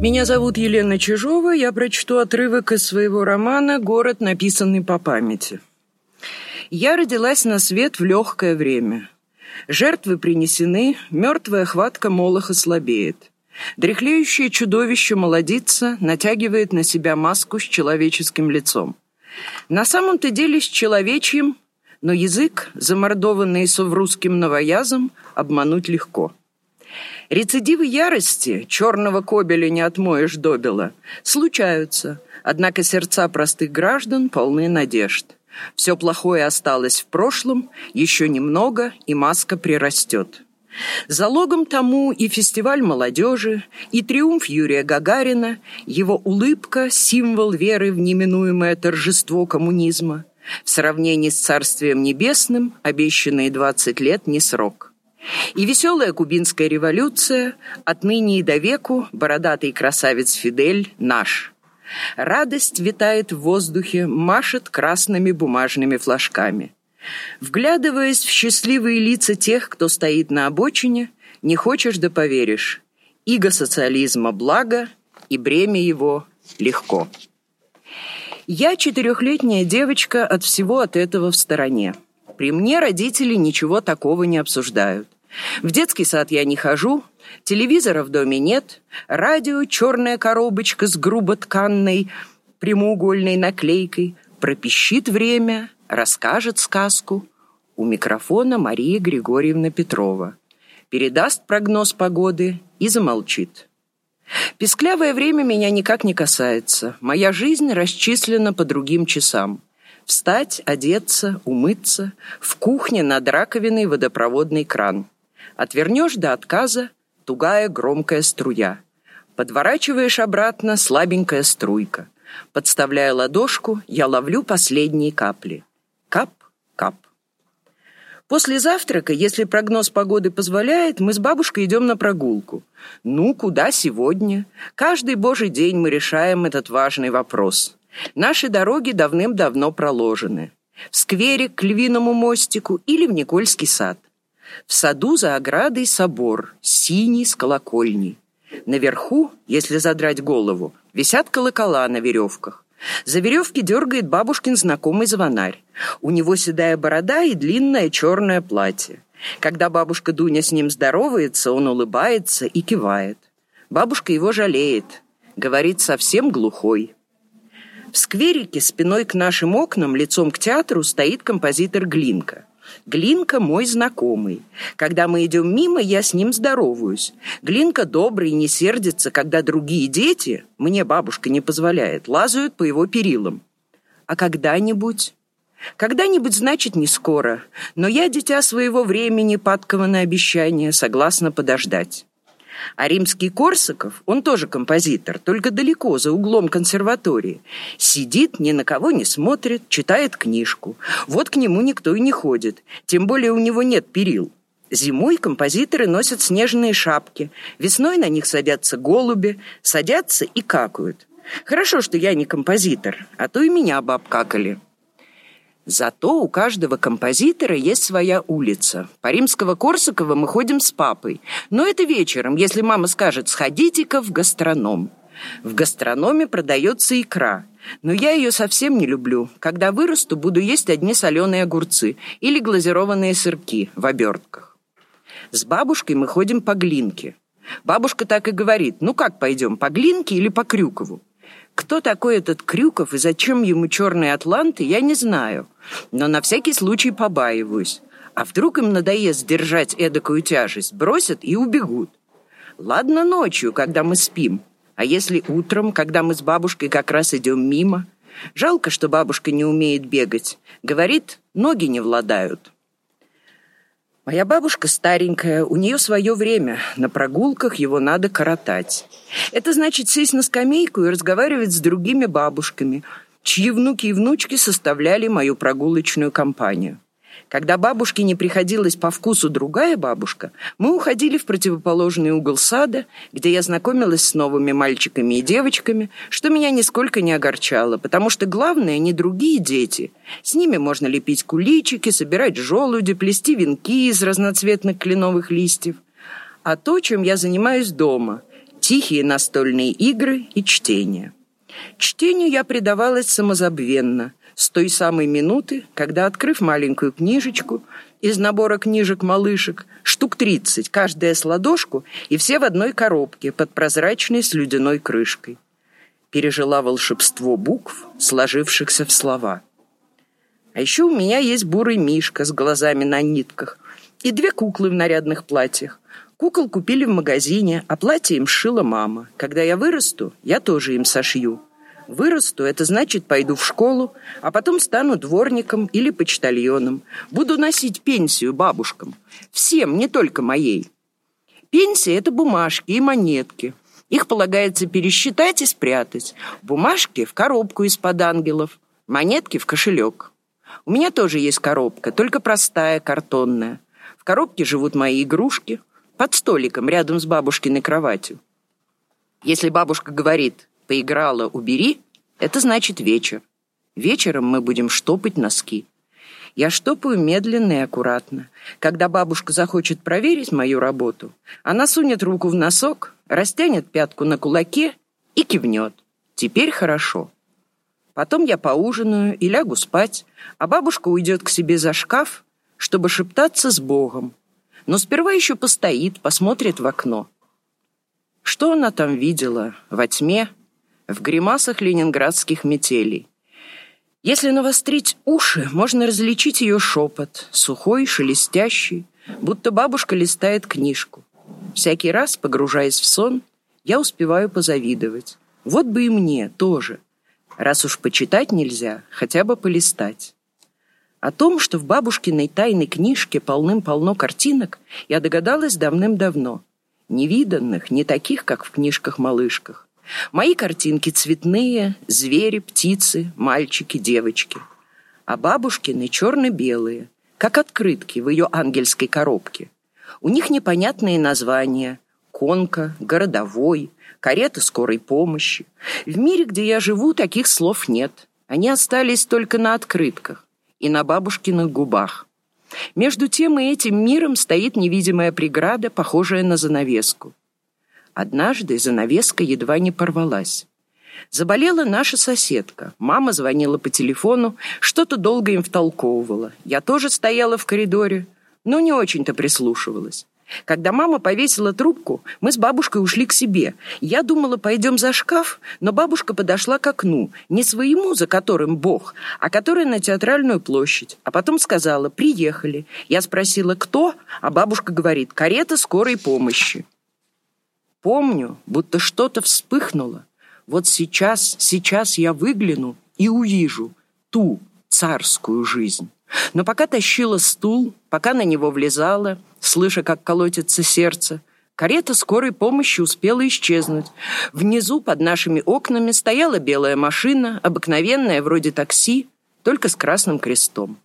Меня зовут Елена Чижова, я прочту отрывок из своего романа «Город, написанный по памяти». Я родилась на свет в легкое время. Жертвы принесены, мертвая хватка молоха слабеет. Дряхлеющее чудовище молодится, натягивает на себя маску с человеческим лицом. На самом-то деле с человечьим, но язык, замордованный соврусским новоязом, обмануть легко. Рецидивы ярости, черного кобеля не отмоешь добела, случаются, однако сердца простых граждан полны надежд. Все плохое осталось в прошлом, еще немного, и маска прирастет. Залогом тому и фестиваль молодежи, и триумф Юрия Гагарина, его улыбка – символ веры в неминуемое торжество коммунизма. В сравнении с Царствием Небесным обещанные 20 лет не срок. И веселая кубинская революция, отныне и до веку бородатый красавец Фидель наш – Радость витает в воздухе, машет красными бумажными флажками. Вглядываясь в счастливые лица тех, кто стоит на обочине, не хочешь да поверишь. Иго социализма – благо, и бремя его – легко. Я четырехлетняя девочка от всего от этого в стороне. При мне родители ничего такого не обсуждают. В детский сад я не хожу, телевизора в доме нет, радио черная коробочка с грубо тканной прямоугольной наклейкой пропищит время, расскажет сказку. У микрофона Мария Григорьевна Петрова. Передаст прогноз погоды и замолчит. Песклявое время меня никак не касается. Моя жизнь расчислена по другим часам. Встать, одеться, умыться, в кухне над раковиной водопроводный кран – Отвернешь до отказа – тугая громкая струя. Подворачиваешь обратно – слабенькая струйка. Подставляя ладошку, я ловлю последние капли. Кап, кап. После завтрака, если прогноз погоды позволяет, мы с бабушкой идем на прогулку. Ну, куда сегодня? Каждый божий день мы решаем этот важный вопрос. Наши дороги давным-давно проложены. В сквере к Львиному мостику или в Никольский сад. В саду за оградой собор, синий с колокольней. Наверху, если задрать голову, висят колокола на веревках. За веревки дергает бабушкин знакомый звонарь. У него седая борода и длинное черное платье. Когда бабушка Дуня с ним здоровается, он улыбается и кивает. Бабушка его жалеет, говорит совсем глухой. В скверике спиной к нашим окнам, лицом к театру, стоит композитор Глинка. Глинка мой знакомый. Когда мы идем мимо, я с ним здороваюсь. Глинка добрый, не сердится, когда другие дети, мне бабушка не позволяет, лазают по его перилам. А когда-нибудь... Когда-нибудь, значит, не скоро. Но я, дитя своего времени, падкого на обещание, согласна подождать. А римский Корсаков, он тоже композитор, только далеко, за углом консерватории. Сидит, ни на кого не смотрит, читает книжку. Вот к нему никто и не ходит, тем более у него нет перил. Зимой композиторы носят снежные шапки, весной на них садятся голуби, садятся и какают. Хорошо, что я не композитор, а то и меня бы обкакали. Зато у каждого композитора есть своя улица. По римского Корсакова мы ходим с папой. Но это вечером, если мама скажет «сходите-ка в гастроном». В гастрономе продается икра, но я ее совсем не люблю. Когда вырасту, буду есть одни соленые огурцы или глазированные сырки в обертках. С бабушкой мы ходим по Глинке. Бабушка так и говорит, ну как пойдем, по Глинке или по Крюкову? Кто такой этот Крюков и зачем ему черные атланты, я не знаю. Но на всякий случай побаиваюсь. А вдруг им надоест держать эдакую тяжесть, бросят и убегут. Ладно ночью, когда мы спим. А если утром, когда мы с бабушкой как раз идем мимо? Жалко, что бабушка не умеет бегать. Говорит, ноги не владают. Моя бабушка старенькая, у нее свое время. На прогулках его надо коротать. Это значит сесть на скамейку и разговаривать с другими бабушками, чьи внуки и внучки составляли мою прогулочную компанию. Когда бабушке не приходилась по вкусу другая бабушка, мы уходили в противоположный угол сада, где я знакомилась с новыми мальчиками и девочками, что меня нисколько не огорчало, потому что главное не другие дети. С ними можно лепить куличики, собирать желуди, плести венки из разноцветных кленовых листьев. а то, чем я занимаюсь дома – тихие настольные игры и чтение. Чтению я предавалась самозабвенно, с той самой минуты, когда, открыв маленькую книжечку из набора книжек-малышек, штук 30, каждая с ладошку, и все в одной коробке под прозрачной слюдяной крышкой. Пережила волшебство букв, сложившихся в слова. А еще у меня есть бурый мишка с глазами на нитках и две куклы в нарядных платьях. Кукол купили в магазине, а платье им сшила мама. Когда я вырасту, я тоже им сошью. Вырасту, это значит, пойду в школу, а потом стану дворником или почтальоном. Буду носить пенсию бабушкам. Всем, не только моей. Пенсия – это бумажки и монетки. Их полагается пересчитать и спрятать. Бумажки – в коробку из-под ангелов, монетки – в кошелек. У меня тоже есть коробка, только простая, картонная. В коробке живут мои игрушки, под столиком, рядом с бабушкиной кроватью. Если бабушка говорит поиграла, убери, это значит вечер. Вечером мы будем штопать носки. Я штопаю медленно и аккуратно. Когда бабушка захочет проверить мою работу, она сунет руку в носок, растянет пятку на кулаке и кивнет. Теперь хорошо. Потом я поужинаю и лягу спать, а бабушка уйдет к себе за шкаф, чтобы шептаться с Богом. Но сперва еще постоит, посмотрит в окно. Что она там видела во тьме, в гримасах ленинградских метелей. Если навострить уши, можно различить ее шепот, сухой, шелестящий, будто бабушка листает книжку. Всякий раз, погружаясь в сон, я успеваю позавидовать. Вот бы и мне тоже. Раз уж почитать нельзя, хотя бы полистать. О том, что в бабушкиной тайной книжке полным-полно картинок, я догадалась давным-давно. Невиданных, не таких, как в книжках-малышках. Мои картинки цветные, звери, птицы, мальчики, девочки. А бабушкины черно-белые, как открытки в ее ангельской коробке. У них непонятные названия – конка, городовой, карета скорой помощи. В мире, где я живу, таких слов нет. Они остались только на открытках и на бабушкиных губах. Между тем и этим миром стоит невидимая преграда, похожая на занавеску. Однажды занавеска едва не порвалась. Заболела наша соседка. Мама звонила по телефону, что-то долго им втолковывала. Я тоже стояла в коридоре, но не очень-то прислушивалась. Когда мама повесила трубку, мы с бабушкой ушли к себе. Я думала, пойдем за шкаф, но бабушка подошла к окну, не своему, за которым Бог, а который на театральную площадь. А потом сказала «приехали». Я спросила «кто?», а бабушка говорит «карета скорой помощи». Помню, будто что-то вспыхнуло. Вот сейчас, сейчас я выгляну и увижу ту царскую жизнь. Но пока тащила стул, пока на него влезала, слыша, как колотится сердце, карета скорой помощи успела исчезнуть. Внизу под нашими окнами стояла белая машина, обыкновенная, вроде такси, только с красным крестом.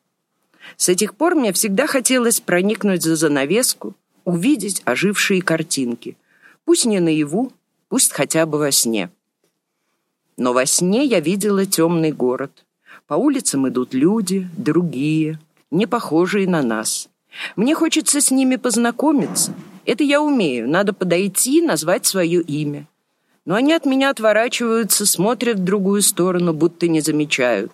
С этих пор мне всегда хотелось проникнуть за занавеску, увидеть ожившие картинки. Пусть не наяву, пусть хотя бы во сне. Но во сне я видела темный город. По улицам идут люди, другие, не похожие на нас. Мне хочется с ними познакомиться. Это я умею, надо подойти, назвать свое имя. Но они от меня отворачиваются, смотрят в другую сторону, будто не замечают.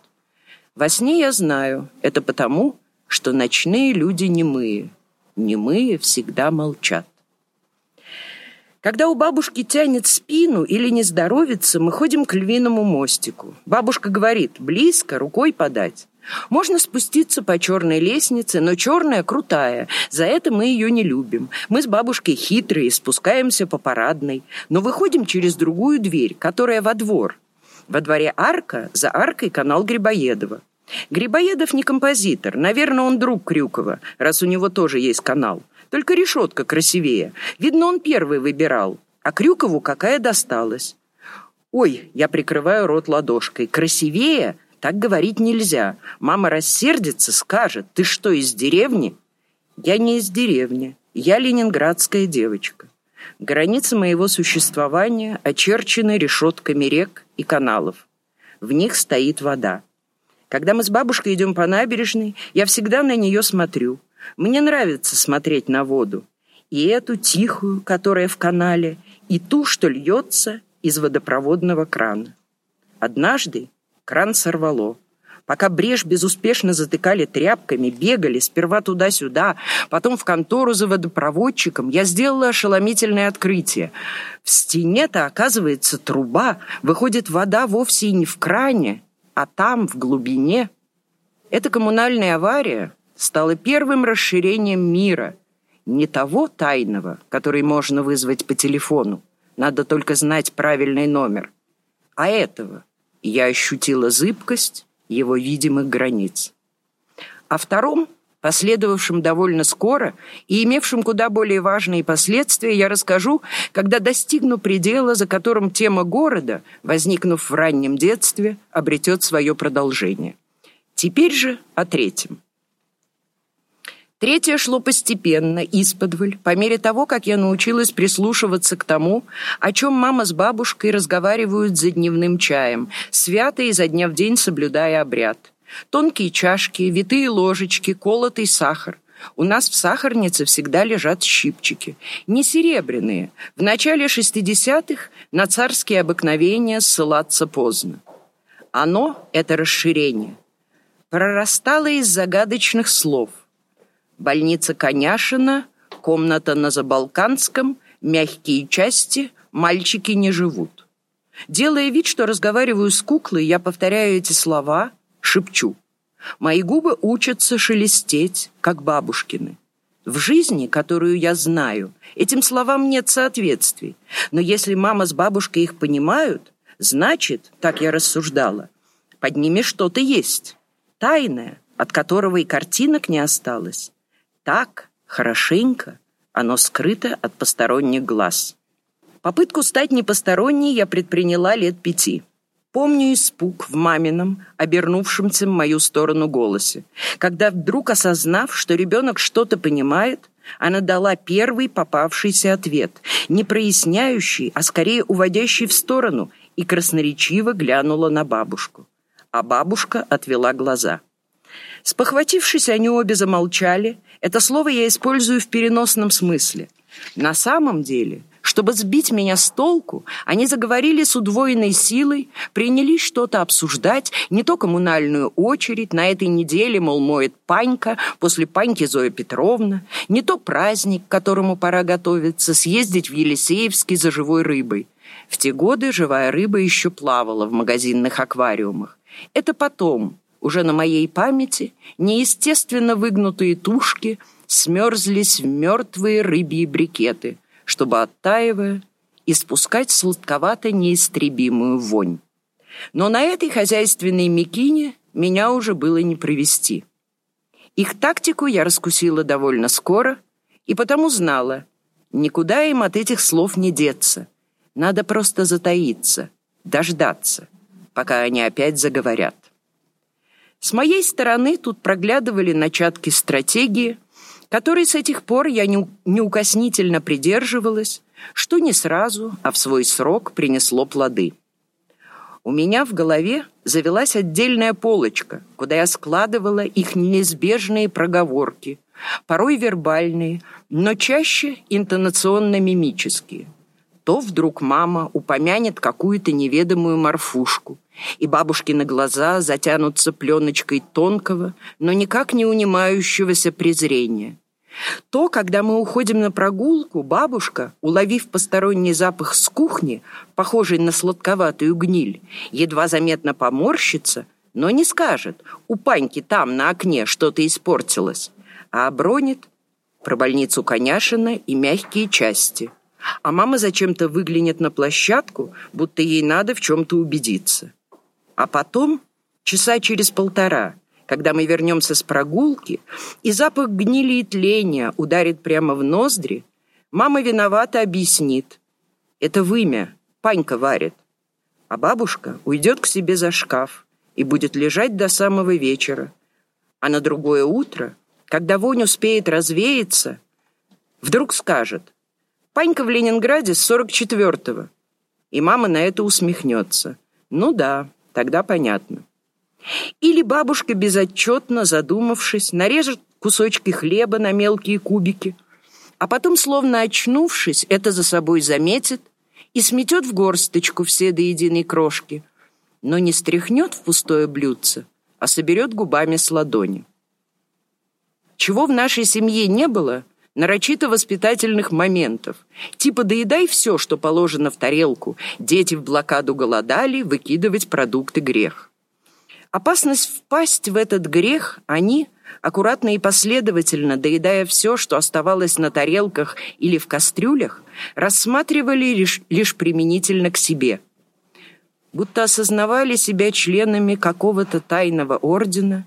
Во сне я знаю, это потому, что ночные люди немые. Немые всегда молчат. Когда у бабушки тянет спину или не здоровится, мы ходим к львиному мостику. Бабушка говорит, близко, рукой подать. Можно спуститься по черной лестнице, но черная крутая. За это мы ее не любим. Мы с бабушкой хитрые, спускаемся по парадной, но выходим через другую дверь, которая во двор. Во дворе арка, за аркой канал Грибоедова. Грибоедов не композитор, наверное, он друг Крюкова, раз у него тоже есть канал. Только решетка красивее. Видно, он первый выбирал. А Крюкову какая досталась. Ой, я прикрываю рот ладошкой. Красивее? Так говорить нельзя. Мама рассердится, скажет, ты что, из деревни? Я не из деревни. Я ленинградская девочка. Границы моего существования очерчены решетками рек и каналов. В них стоит вода. Когда мы с бабушкой идем по набережной, я всегда на нее смотрю. Мне нравится смотреть на воду. И эту тихую, которая в канале, и ту, что льется из водопроводного крана. Однажды кран сорвало. Пока брешь безуспешно затыкали тряпками, бегали сперва туда-сюда, потом в контору за водопроводчиком, я сделала ошеломительное открытие. В стене-то, оказывается, труба, выходит вода вовсе и не в кране, а там, в глубине. Эта коммунальная авария стала первым расширением мира, не того тайного, который можно вызвать по телефону, надо только знать правильный номер, а этого. Я ощутила зыбкость, его видимых границ. О втором, последовавшем довольно скоро и имевшем куда более важные последствия, я расскажу, когда достигну предела, за которым тема города, возникнув в раннем детстве, обретет свое продолжение. Теперь же о третьем. Третье шло постепенно, исподволь, по мере того, как я научилась прислушиваться к тому, о чем мама с бабушкой разговаривают за дневным чаем, свято изо дня в день соблюдая обряд. Тонкие чашки, витые ложечки, колотый сахар. У нас в сахарнице всегда лежат щипчики. Не серебряные. В начале 60-х на царские обыкновения ссылаться поздно. Оно, это расширение, прорастало из загадочных слов – больница Коняшина, комната на Забалканском, мягкие части, мальчики не живут. Делая вид, что разговариваю с куклой, я повторяю эти слова, шепчу. Мои губы учатся шелестеть, как бабушкины. В жизни, которую я знаю, этим словам нет соответствий. Но если мама с бабушкой их понимают, значит, так я рассуждала, под ними что-то есть, тайное, от которого и картинок не осталось так, хорошенько, оно скрыто от посторонних глаз. Попытку стать непосторонней я предприняла лет пяти. Помню испуг в мамином, обернувшемся в мою сторону голосе, когда вдруг осознав, что ребенок что-то понимает, она дала первый попавшийся ответ, не проясняющий, а скорее уводящий в сторону, и красноречиво глянула на бабушку. А бабушка отвела глаза. Спохватившись, они обе замолчали. Это слово я использую в переносном смысле. На самом деле, чтобы сбить меня с толку, они заговорили с удвоенной силой, принялись что-то обсуждать, не то коммунальную очередь, на этой неделе, мол, моет Панька, после Паньки Зоя Петровна, не то праздник, к которому пора готовиться, съездить в Елисеевский за живой рыбой. В те годы живая рыба еще плавала в магазинных аквариумах. Это потом, уже на моей памяти неестественно выгнутые тушки смерзлись в мертвые рыбьи брикеты, чтобы, оттаивая, испускать сладковато-неистребимую вонь. Но на этой хозяйственной мекине меня уже было не провести. Их тактику я раскусила довольно скоро и потому знала, никуда им от этих слов не деться. Надо просто затаиться, дождаться, пока они опять заговорят. С моей стороны тут проглядывали начатки стратегии, которой с этих пор я неукоснительно придерживалась, что не сразу, а в свой срок принесло плоды. У меня в голове завелась отдельная полочка, куда я складывала их неизбежные проговорки, порой вербальные, но чаще интонационно-мимические. То вдруг мама упомянет какую-то неведомую морфушку – и бабушкины глаза затянутся пленочкой тонкого, но никак не унимающегося презрения. То, когда мы уходим на прогулку, бабушка, уловив посторонний запах с кухни, похожий на сладковатую гниль, едва заметно поморщится, но не скажет «У Паньки там на окне что-то испортилось», а обронит про больницу Коняшина и мягкие части. А мама зачем-то выглянет на площадку, будто ей надо в чем-то убедиться. А потом, часа через полтора, когда мы вернемся с прогулки, и запах гнили и тления ударит прямо в ноздри, мама виновата объяснит. Это вымя, Панька варит. А бабушка уйдет к себе за шкаф и будет лежать до самого вечера. А на другое утро, когда вонь успеет развеяться, вдруг скажет «Панька в Ленинграде с 44-го». И мама на это усмехнется. «Ну да, Тогда понятно. Или бабушка, безотчетно задумавшись, нарежет кусочки хлеба на мелкие кубики, а потом, словно очнувшись, это за собой заметит и сметет в горсточку все до единой крошки, но не стряхнет в пустое блюдце, а соберет губами с ладони. Чего в нашей семье не было, нарочито воспитательных моментов, типа доедай все, что положено в тарелку, дети в блокаду голодали, выкидывать продукты грех. Опасность впасть в этот грех они, аккуратно и последовательно доедая все, что оставалось на тарелках или в кастрюлях, рассматривали лишь, лишь применительно к себе. Будто осознавали себя членами какого-то тайного ордена,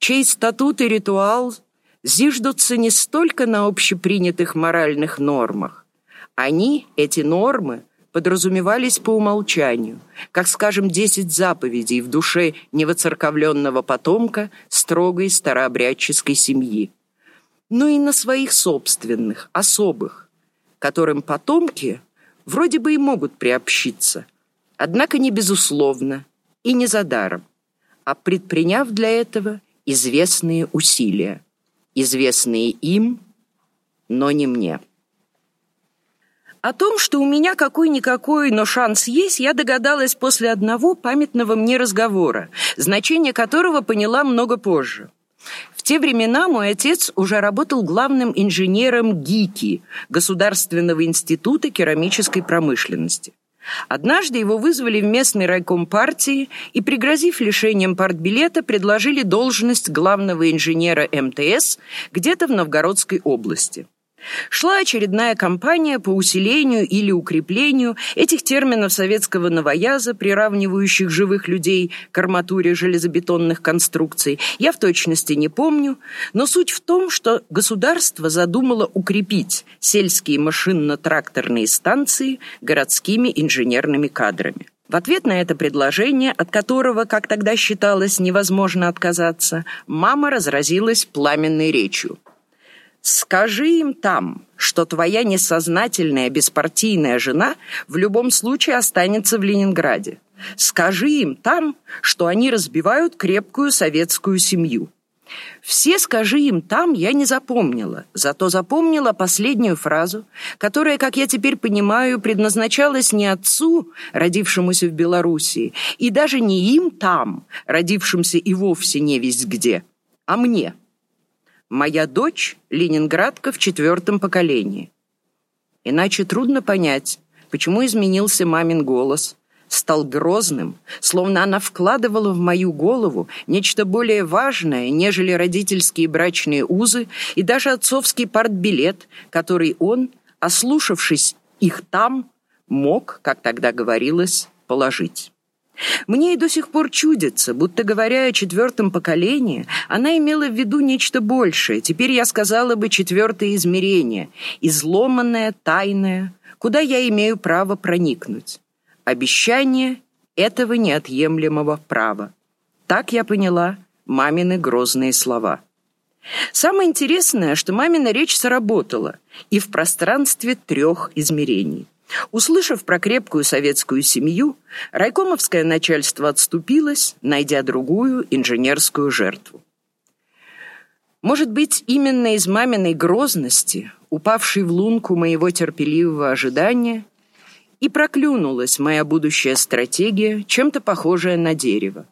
чей статут и ритуал зиждутся не столько на общепринятых моральных нормах. Они, эти нормы, подразумевались по умолчанию, как, скажем, десять заповедей в душе невоцерковленного потомка строгой старообрядческой семьи, но и на своих собственных, особых, которым потомки вроде бы и могут приобщиться, однако не безусловно и не за даром, а предприняв для этого известные усилия, известные им, но не мне. О том, что у меня какой-никакой, но шанс есть, я догадалась после одного памятного мне разговора, значение которого поняла много позже. В те времена мой отец уже работал главным инженером ГИКИ, Государственного института керамической промышленности. Однажды его вызвали в местный райком партии и, пригрозив лишением партбилета, предложили должность главного инженера МТС где-то в Новгородской области. Шла очередная кампания по усилению или укреплению этих терминов советского новояза, приравнивающих живых людей к арматуре железобетонных конструкций. Я в точности не помню, но суть в том, что государство задумало укрепить сельские машинно-тракторные станции городскими инженерными кадрами. В ответ на это предложение, от которого, как тогда считалось, невозможно отказаться, мама разразилась пламенной речью. Скажи им там, что твоя несознательная беспартийная жена в любом случае останется в Ленинграде. Скажи им там, что они разбивают крепкую советскую семью. Все «скажи им там» я не запомнила, зато запомнила последнюю фразу, которая, как я теперь понимаю, предназначалась не отцу, родившемуся в Белоруссии, и даже не им там, родившимся и вовсе не весть где, а мне – Моя дочь – ленинградка в четвертом поколении. Иначе трудно понять, почему изменился мамин голос, стал грозным, словно она вкладывала в мою голову нечто более важное, нежели родительские брачные узы и даже отцовский партбилет, который он, ослушавшись их там, мог, как тогда говорилось, положить. Мне и до сих пор чудится, будто говоря о четвертом поколении, она имела в виду нечто большее. Теперь я сказала бы четвертое измерение, изломанное, тайное, куда я имею право проникнуть. Обещание этого неотъемлемого права. Так я поняла мамины грозные слова. Самое интересное, что мамина речь сработала и в пространстве трех измерений. Услышав про крепкую советскую семью, райкомовское начальство отступилось, найдя другую инженерскую жертву. Может быть, именно из маминой грозности, упавшей в лунку моего терпеливого ожидания, и проклюнулась моя будущая стратегия, чем-то похожая на дерево.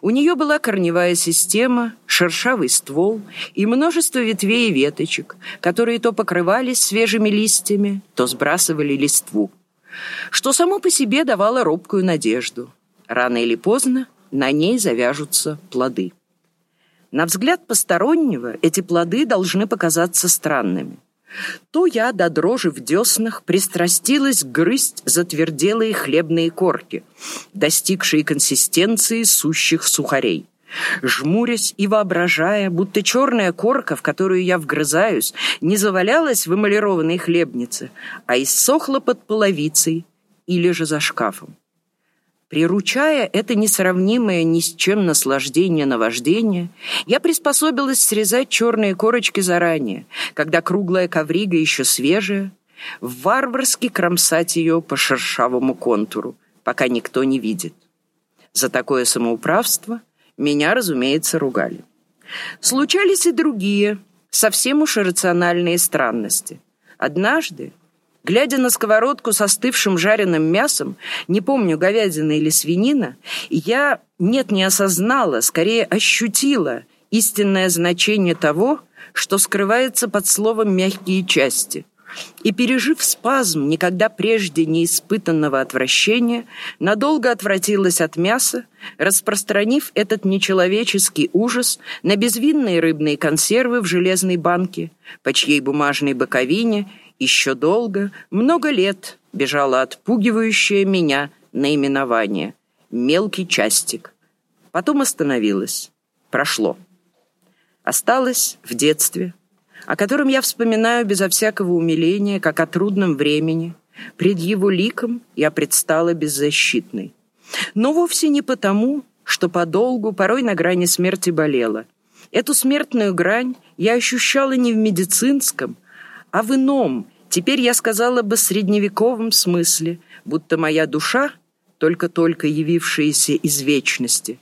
У нее была корневая система, шершавый ствол и множество ветвей и веточек, которые то покрывались свежими листьями, то сбрасывали листву, что само по себе давало робкую надежду. Рано или поздно на ней завяжутся плоды. На взгляд постороннего эти плоды должны показаться странными то я до дрожи в деснах пристрастилась грызть затверделые хлебные корки, достигшие консистенции сущих сухарей. Жмурясь и воображая, будто черная корка, в которую я вгрызаюсь, не завалялась в эмалированной хлебнице, а иссохла под половицей или же за шкафом. Приручая это несравнимое ни с чем наслаждение наваждения, я приспособилась срезать черные корочки заранее, когда круглая коврига еще свежая, варварски кромсать ее по шершавому контуру, пока никто не видит. За такое самоуправство меня, разумеется, ругали. Случались и другие, совсем уж иррациональные странности. Однажды, глядя на сковородку со остывшим жареным мясом, не помню, говядина или свинина, я, нет, не осознала, скорее ощутила истинное значение того, что скрывается под словом «мягкие части». И, пережив спазм никогда прежде не испытанного отвращения, надолго отвратилась от мяса, распространив этот нечеловеческий ужас на безвинные рыбные консервы в железной банке, по чьей бумажной боковине еще долго, много лет бежало отпугивающее меня наименование «мелкий частик». Потом остановилась. Прошло. Осталось в детстве, о котором я вспоминаю безо всякого умиления, как о трудном времени. Пред его ликом я предстала беззащитной. Но вовсе не потому, что подолгу, порой на грани смерти болела. Эту смертную грань я ощущала не в медицинском, а в ином, теперь я сказала бы средневековом смысле, будто моя душа, только-только явившаяся из вечности,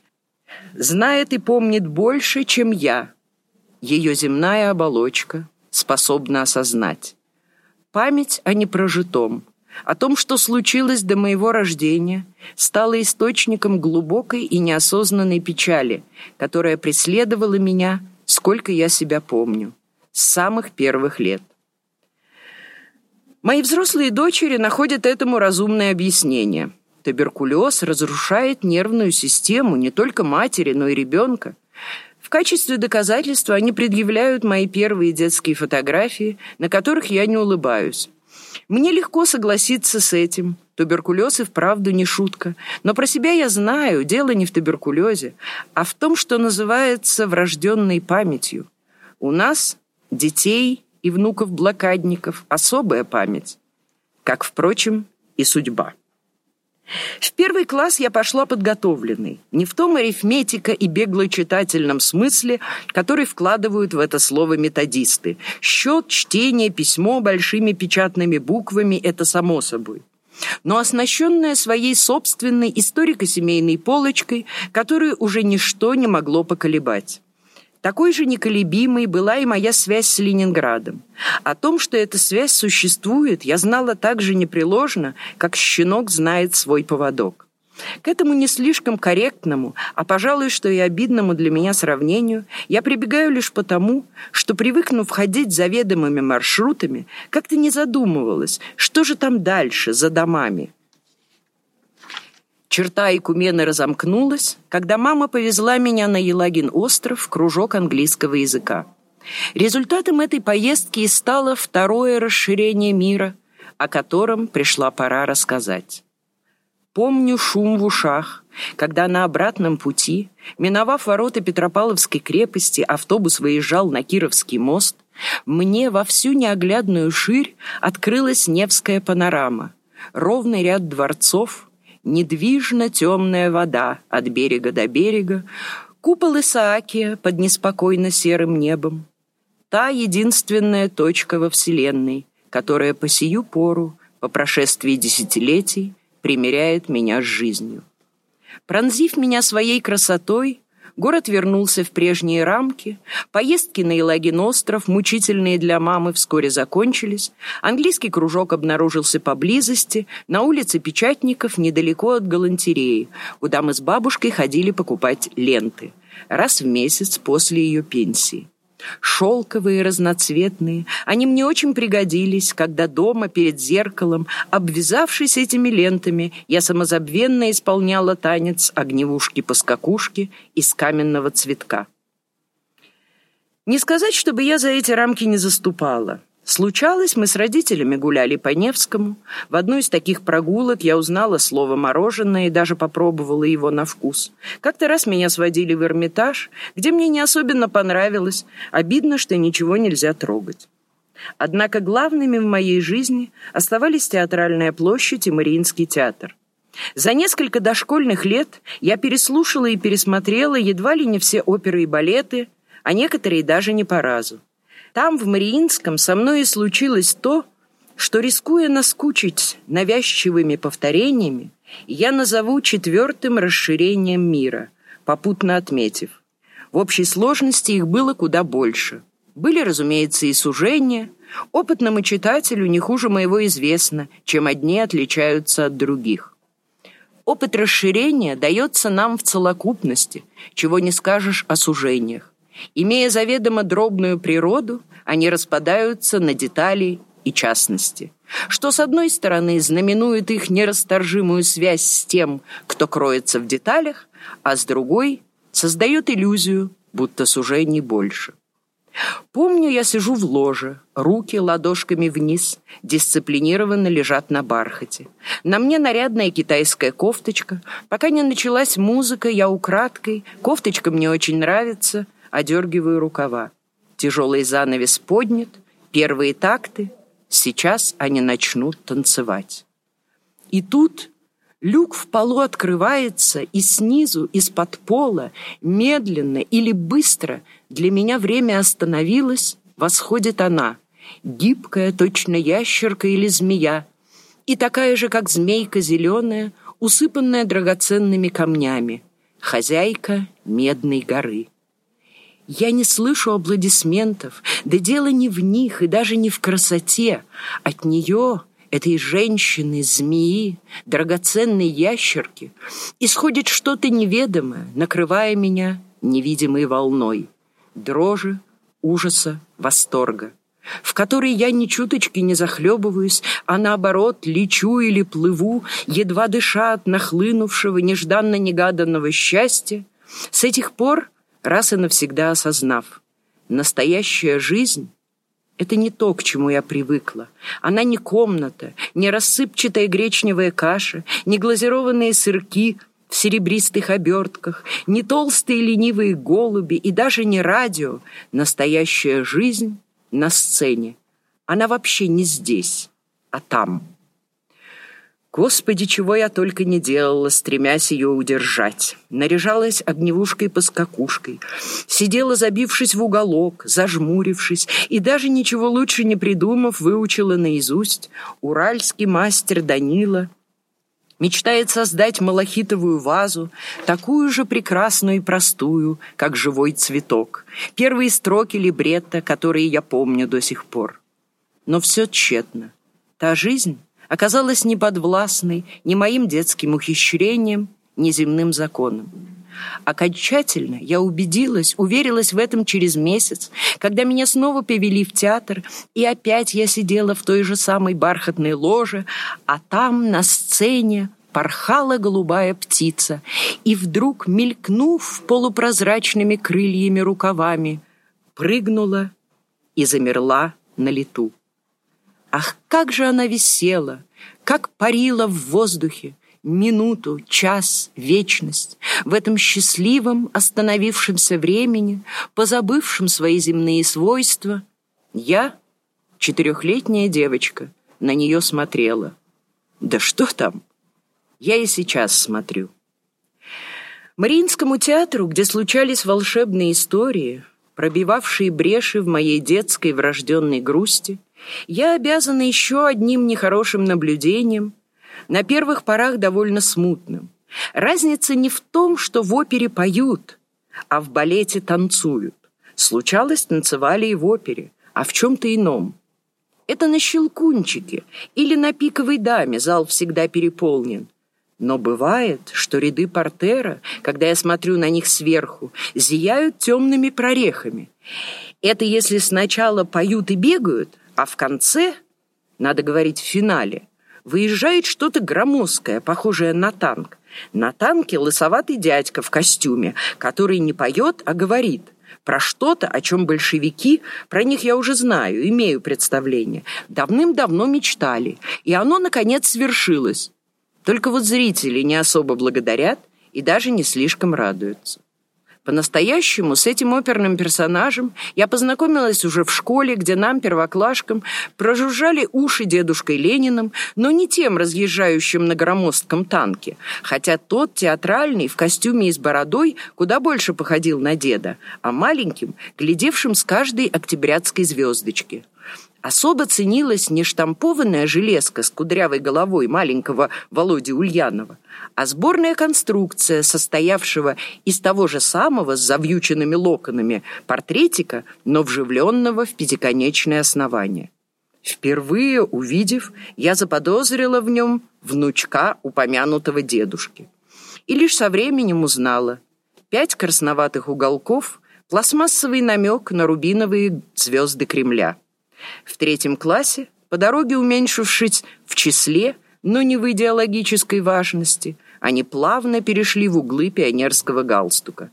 знает и помнит больше, чем я, ее земная оболочка способна осознать. Память о непрожитом, о том, что случилось до моего рождения, стала источником глубокой и неосознанной печали, которая преследовала меня, сколько я себя помню, с самых первых лет. Мои взрослые дочери находят этому разумное объяснение. Туберкулез разрушает нервную систему не только матери, но и ребенка. В качестве доказательства они предъявляют мои первые детские фотографии, на которых я не улыбаюсь. Мне легко согласиться с этим. Туберкулез и вправду не шутка. Но про себя я знаю, дело не в туберкулезе, а в том, что называется врожденной памятью. У нас, детей и внуков-блокадников, особая память. Как, впрочем, и судьба. В первый класс я пошла подготовленной, не в том арифметика и беглочитательном смысле, который вкладывают в это слово методисты. Счет, чтение, письмо большими печатными буквами – это само собой но оснащенная своей собственной историко-семейной полочкой, которую уже ничто не могло поколебать. Такой же неколебимой была и моя связь с Ленинградом. О том, что эта связь существует, я знала так же непреложно, как щенок знает свой поводок. К этому не слишком корректному, а, пожалуй, что и обидному для меня сравнению, я прибегаю лишь потому, что, привыкнув ходить заведомыми маршрутами, как-то не задумывалась, что же там дальше, за домами. Черта Икумены разомкнулась, когда мама повезла меня на Елагин остров в кружок английского языка. Результатом этой поездки и стало второе расширение мира, о котором пришла пора рассказать. Помню шум в ушах, когда на обратном пути, миновав ворота Петропавловской крепости, автобус выезжал на Кировский мост, мне во всю неоглядную ширь открылась Невская панорама, ровный ряд дворцов, недвижно темная вода от берега до берега, купол Исаакия под неспокойно серым небом. Та единственная точка во Вселенной, которая по сию пору, по прошествии десятилетий, примиряет меня с жизнью. Пронзив меня своей красотой, Город вернулся в прежние рамки, поездки на Елагин остров, мучительные для мамы, вскоре закончились, английский кружок обнаружился поблизости, на улице Печатников, недалеко от галантереи, куда мы с бабушкой ходили покупать ленты, раз в месяц после ее пенсии шелковые, разноцветные. Они мне очень пригодились, когда дома перед зеркалом, обвязавшись этими лентами, я самозабвенно исполняла танец огневушки-поскакушки из каменного цветка. Не сказать, чтобы я за эти рамки не заступала. Случалось, мы с родителями гуляли по Невскому. В одной из таких прогулок я узнала слово «мороженое» и даже попробовала его на вкус. Как-то раз меня сводили в Эрмитаж, где мне не особенно понравилось. Обидно, что ничего нельзя трогать. Однако главными в моей жизни оставались Театральная площадь и Мариинский театр. За несколько дошкольных лет я переслушала и пересмотрела едва ли не все оперы и балеты, а некоторые даже не по разу. Там, в Мариинском, со мной и случилось то, что, рискуя наскучить навязчивыми повторениями, я назову четвертым расширением мира, попутно отметив. В общей сложности их было куда больше. Были, разумеется, и сужения, Опытному читателю не хуже моего известно, чем одни отличаются от других. Опыт расширения дается нам в целокупности, чего не скажешь о сужениях. Имея заведомо дробную природу, они распадаются на детали и частности, что, с одной стороны, знаменует их нерасторжимую связь с тем, кто кроется в деталях, а с другой создает иллюзию, будто сужений больше. Помню, я сижу в ложе, руки ладошками вниз, дисциплинированно лежат на бархате. На мне нарядная китайская кофточка. Пока не началась музыка, я украдкой, кофточка мне очень нравится, одергиваю рукава. Тяжелый занавес поднят, первые такты, сейчас они начнут танцевать. И тут Люк в полу открывается, и снизу, из-под пола, медленно или быстро, для меня время остановилось, восходит она, гибкая, точно ящерка или змея, и такая же, как змейка зеленая, усыпанная драгоценными камнями, хозяйка Медной горы. Я не слышу аплодисментов, да дело не в них и даже не в красоте. От нее этой женщины, змеи, драгоценной ящерки, исходит что-то неведомое, накрывая меня невидимой волной, дрожи, ужаса, восторга, в которой я ни чуточки не захлебываюсь, а наоборот лечу или плыву, едва дыша от нахлынувшего, нежданно-негаданного счастья, с этих пор раз и навсегда осознав, настоящая жизнь это не то, к чему я привыкла. Она не комната, не рассыпчатая гречневая каша, не глазированные сырки в серебристых обертках, не толстые ленивые голуби и даже не радио. Настоящая жизнь на сцене. Она вообще не здесь, а там. Господи, чего я только не делала, стремясь ее удержать. Наряжалась огневушкой-поскакушкой, сидела, забившись в уголок, зажмурившись, и даже ничего лучше не придумав, выучила наизусть уральский мастер Данила мечтает создать малахитовую вазу, такую же прекрасную и простую, как живой цветок. Первые строки либретто, которые я помню до сих пор. Но все тщетно. Та жизнь, оказалась неподвластной ни моим детским ухищрением, ни земным законам. Окончательно я убедилась, уверилась в этом через месяц, когда меня снова повели в театр, и опять я сидела в той же самой бархатной ложе, а там, на сцене, порхала голубая птица, и вдруг, мелькнув полупрозрачными крыльями рукавами, прыгнула и замерла на лету. Ах, как же она висела, как парила в воздухе, минуту, час, вечность, в этом счастливом остановившемся времени, позабывшем свои земные свойства, я, четырехлетняя девочка, на нее смотрела. Да что там? Я и сейчас смотрю. Мариинскому театру, где случались волшебные истории, пробивавшие бреши в моей детской врожденной грусти, я обязана еще одним нехорошим наблюдением, на первых порах довольно смутным. Разница не в том, что в опере поют, а в балете танцуют. Случалось, танцевали и в опере, а в чем-то ином. Это на щелкунчике или на пиковой даме зал всегда переполнен. Но бывает, что ряды портера, когда я смотрю на них сверху, зияют темными прорехами. Это если сначала поют и бегают, а в конце, надо говорить в финале, выезжает что-то громоздкое, похожее на танк. На танке лысоватый дядька в костюме, который не поет, а говорит про что-то, о чем большевики, про них я уже знаю, имею представление, давным-давно мечтали, и оно, наконец, свершилось. Только вот зрители не особо благодарят и даже не слишком радуются. По-настоящему с этим оперным персонажем я познакомилась уже в школе, где нам, первоклашкам, прожужжали уши дедушкой Лениным, но не тем разъезжающим на громоздком танке, хотя тот театральный в костюме и с бородой куда больше походил на деда, а маленьким, глядевшим с каждой октябрятской звездочки. Особо ценилась не штампованная железка с кудрявой головой маленького Володи Ульянова, а сборная конструкция, состоявшего из того же самого с завьюченными локонами портретика, но вживленного в пятиконечное основание. Впервые увидев, я заподозрила в нем внучка упомянутого дедушки. И лишь со временем узнала. Пять красноватых уголков – пластмассовый намек на рубиновые звезды Кремля. В третьем классе, по дороге уменьшившись в числе, но не в идеологической важности, они плавно перешли в углы пионерского галстука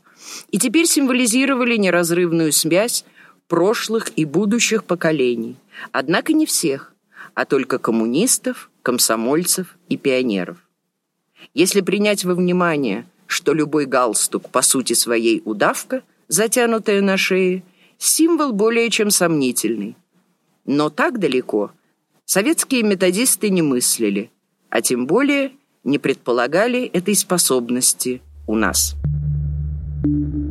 и теперь символизировали неразрывную связь прошлых и будущих поколений, однако не всех, а только коммунистов, комсомольцев и пионеров. Если принять во внимание, что любой галстук по сути своей удавка, затянутая на шее, символ более чем сомнительный. Но так далеко советские методисты не мыслили, а тем более не предполагали этой способности у нас. Thank you.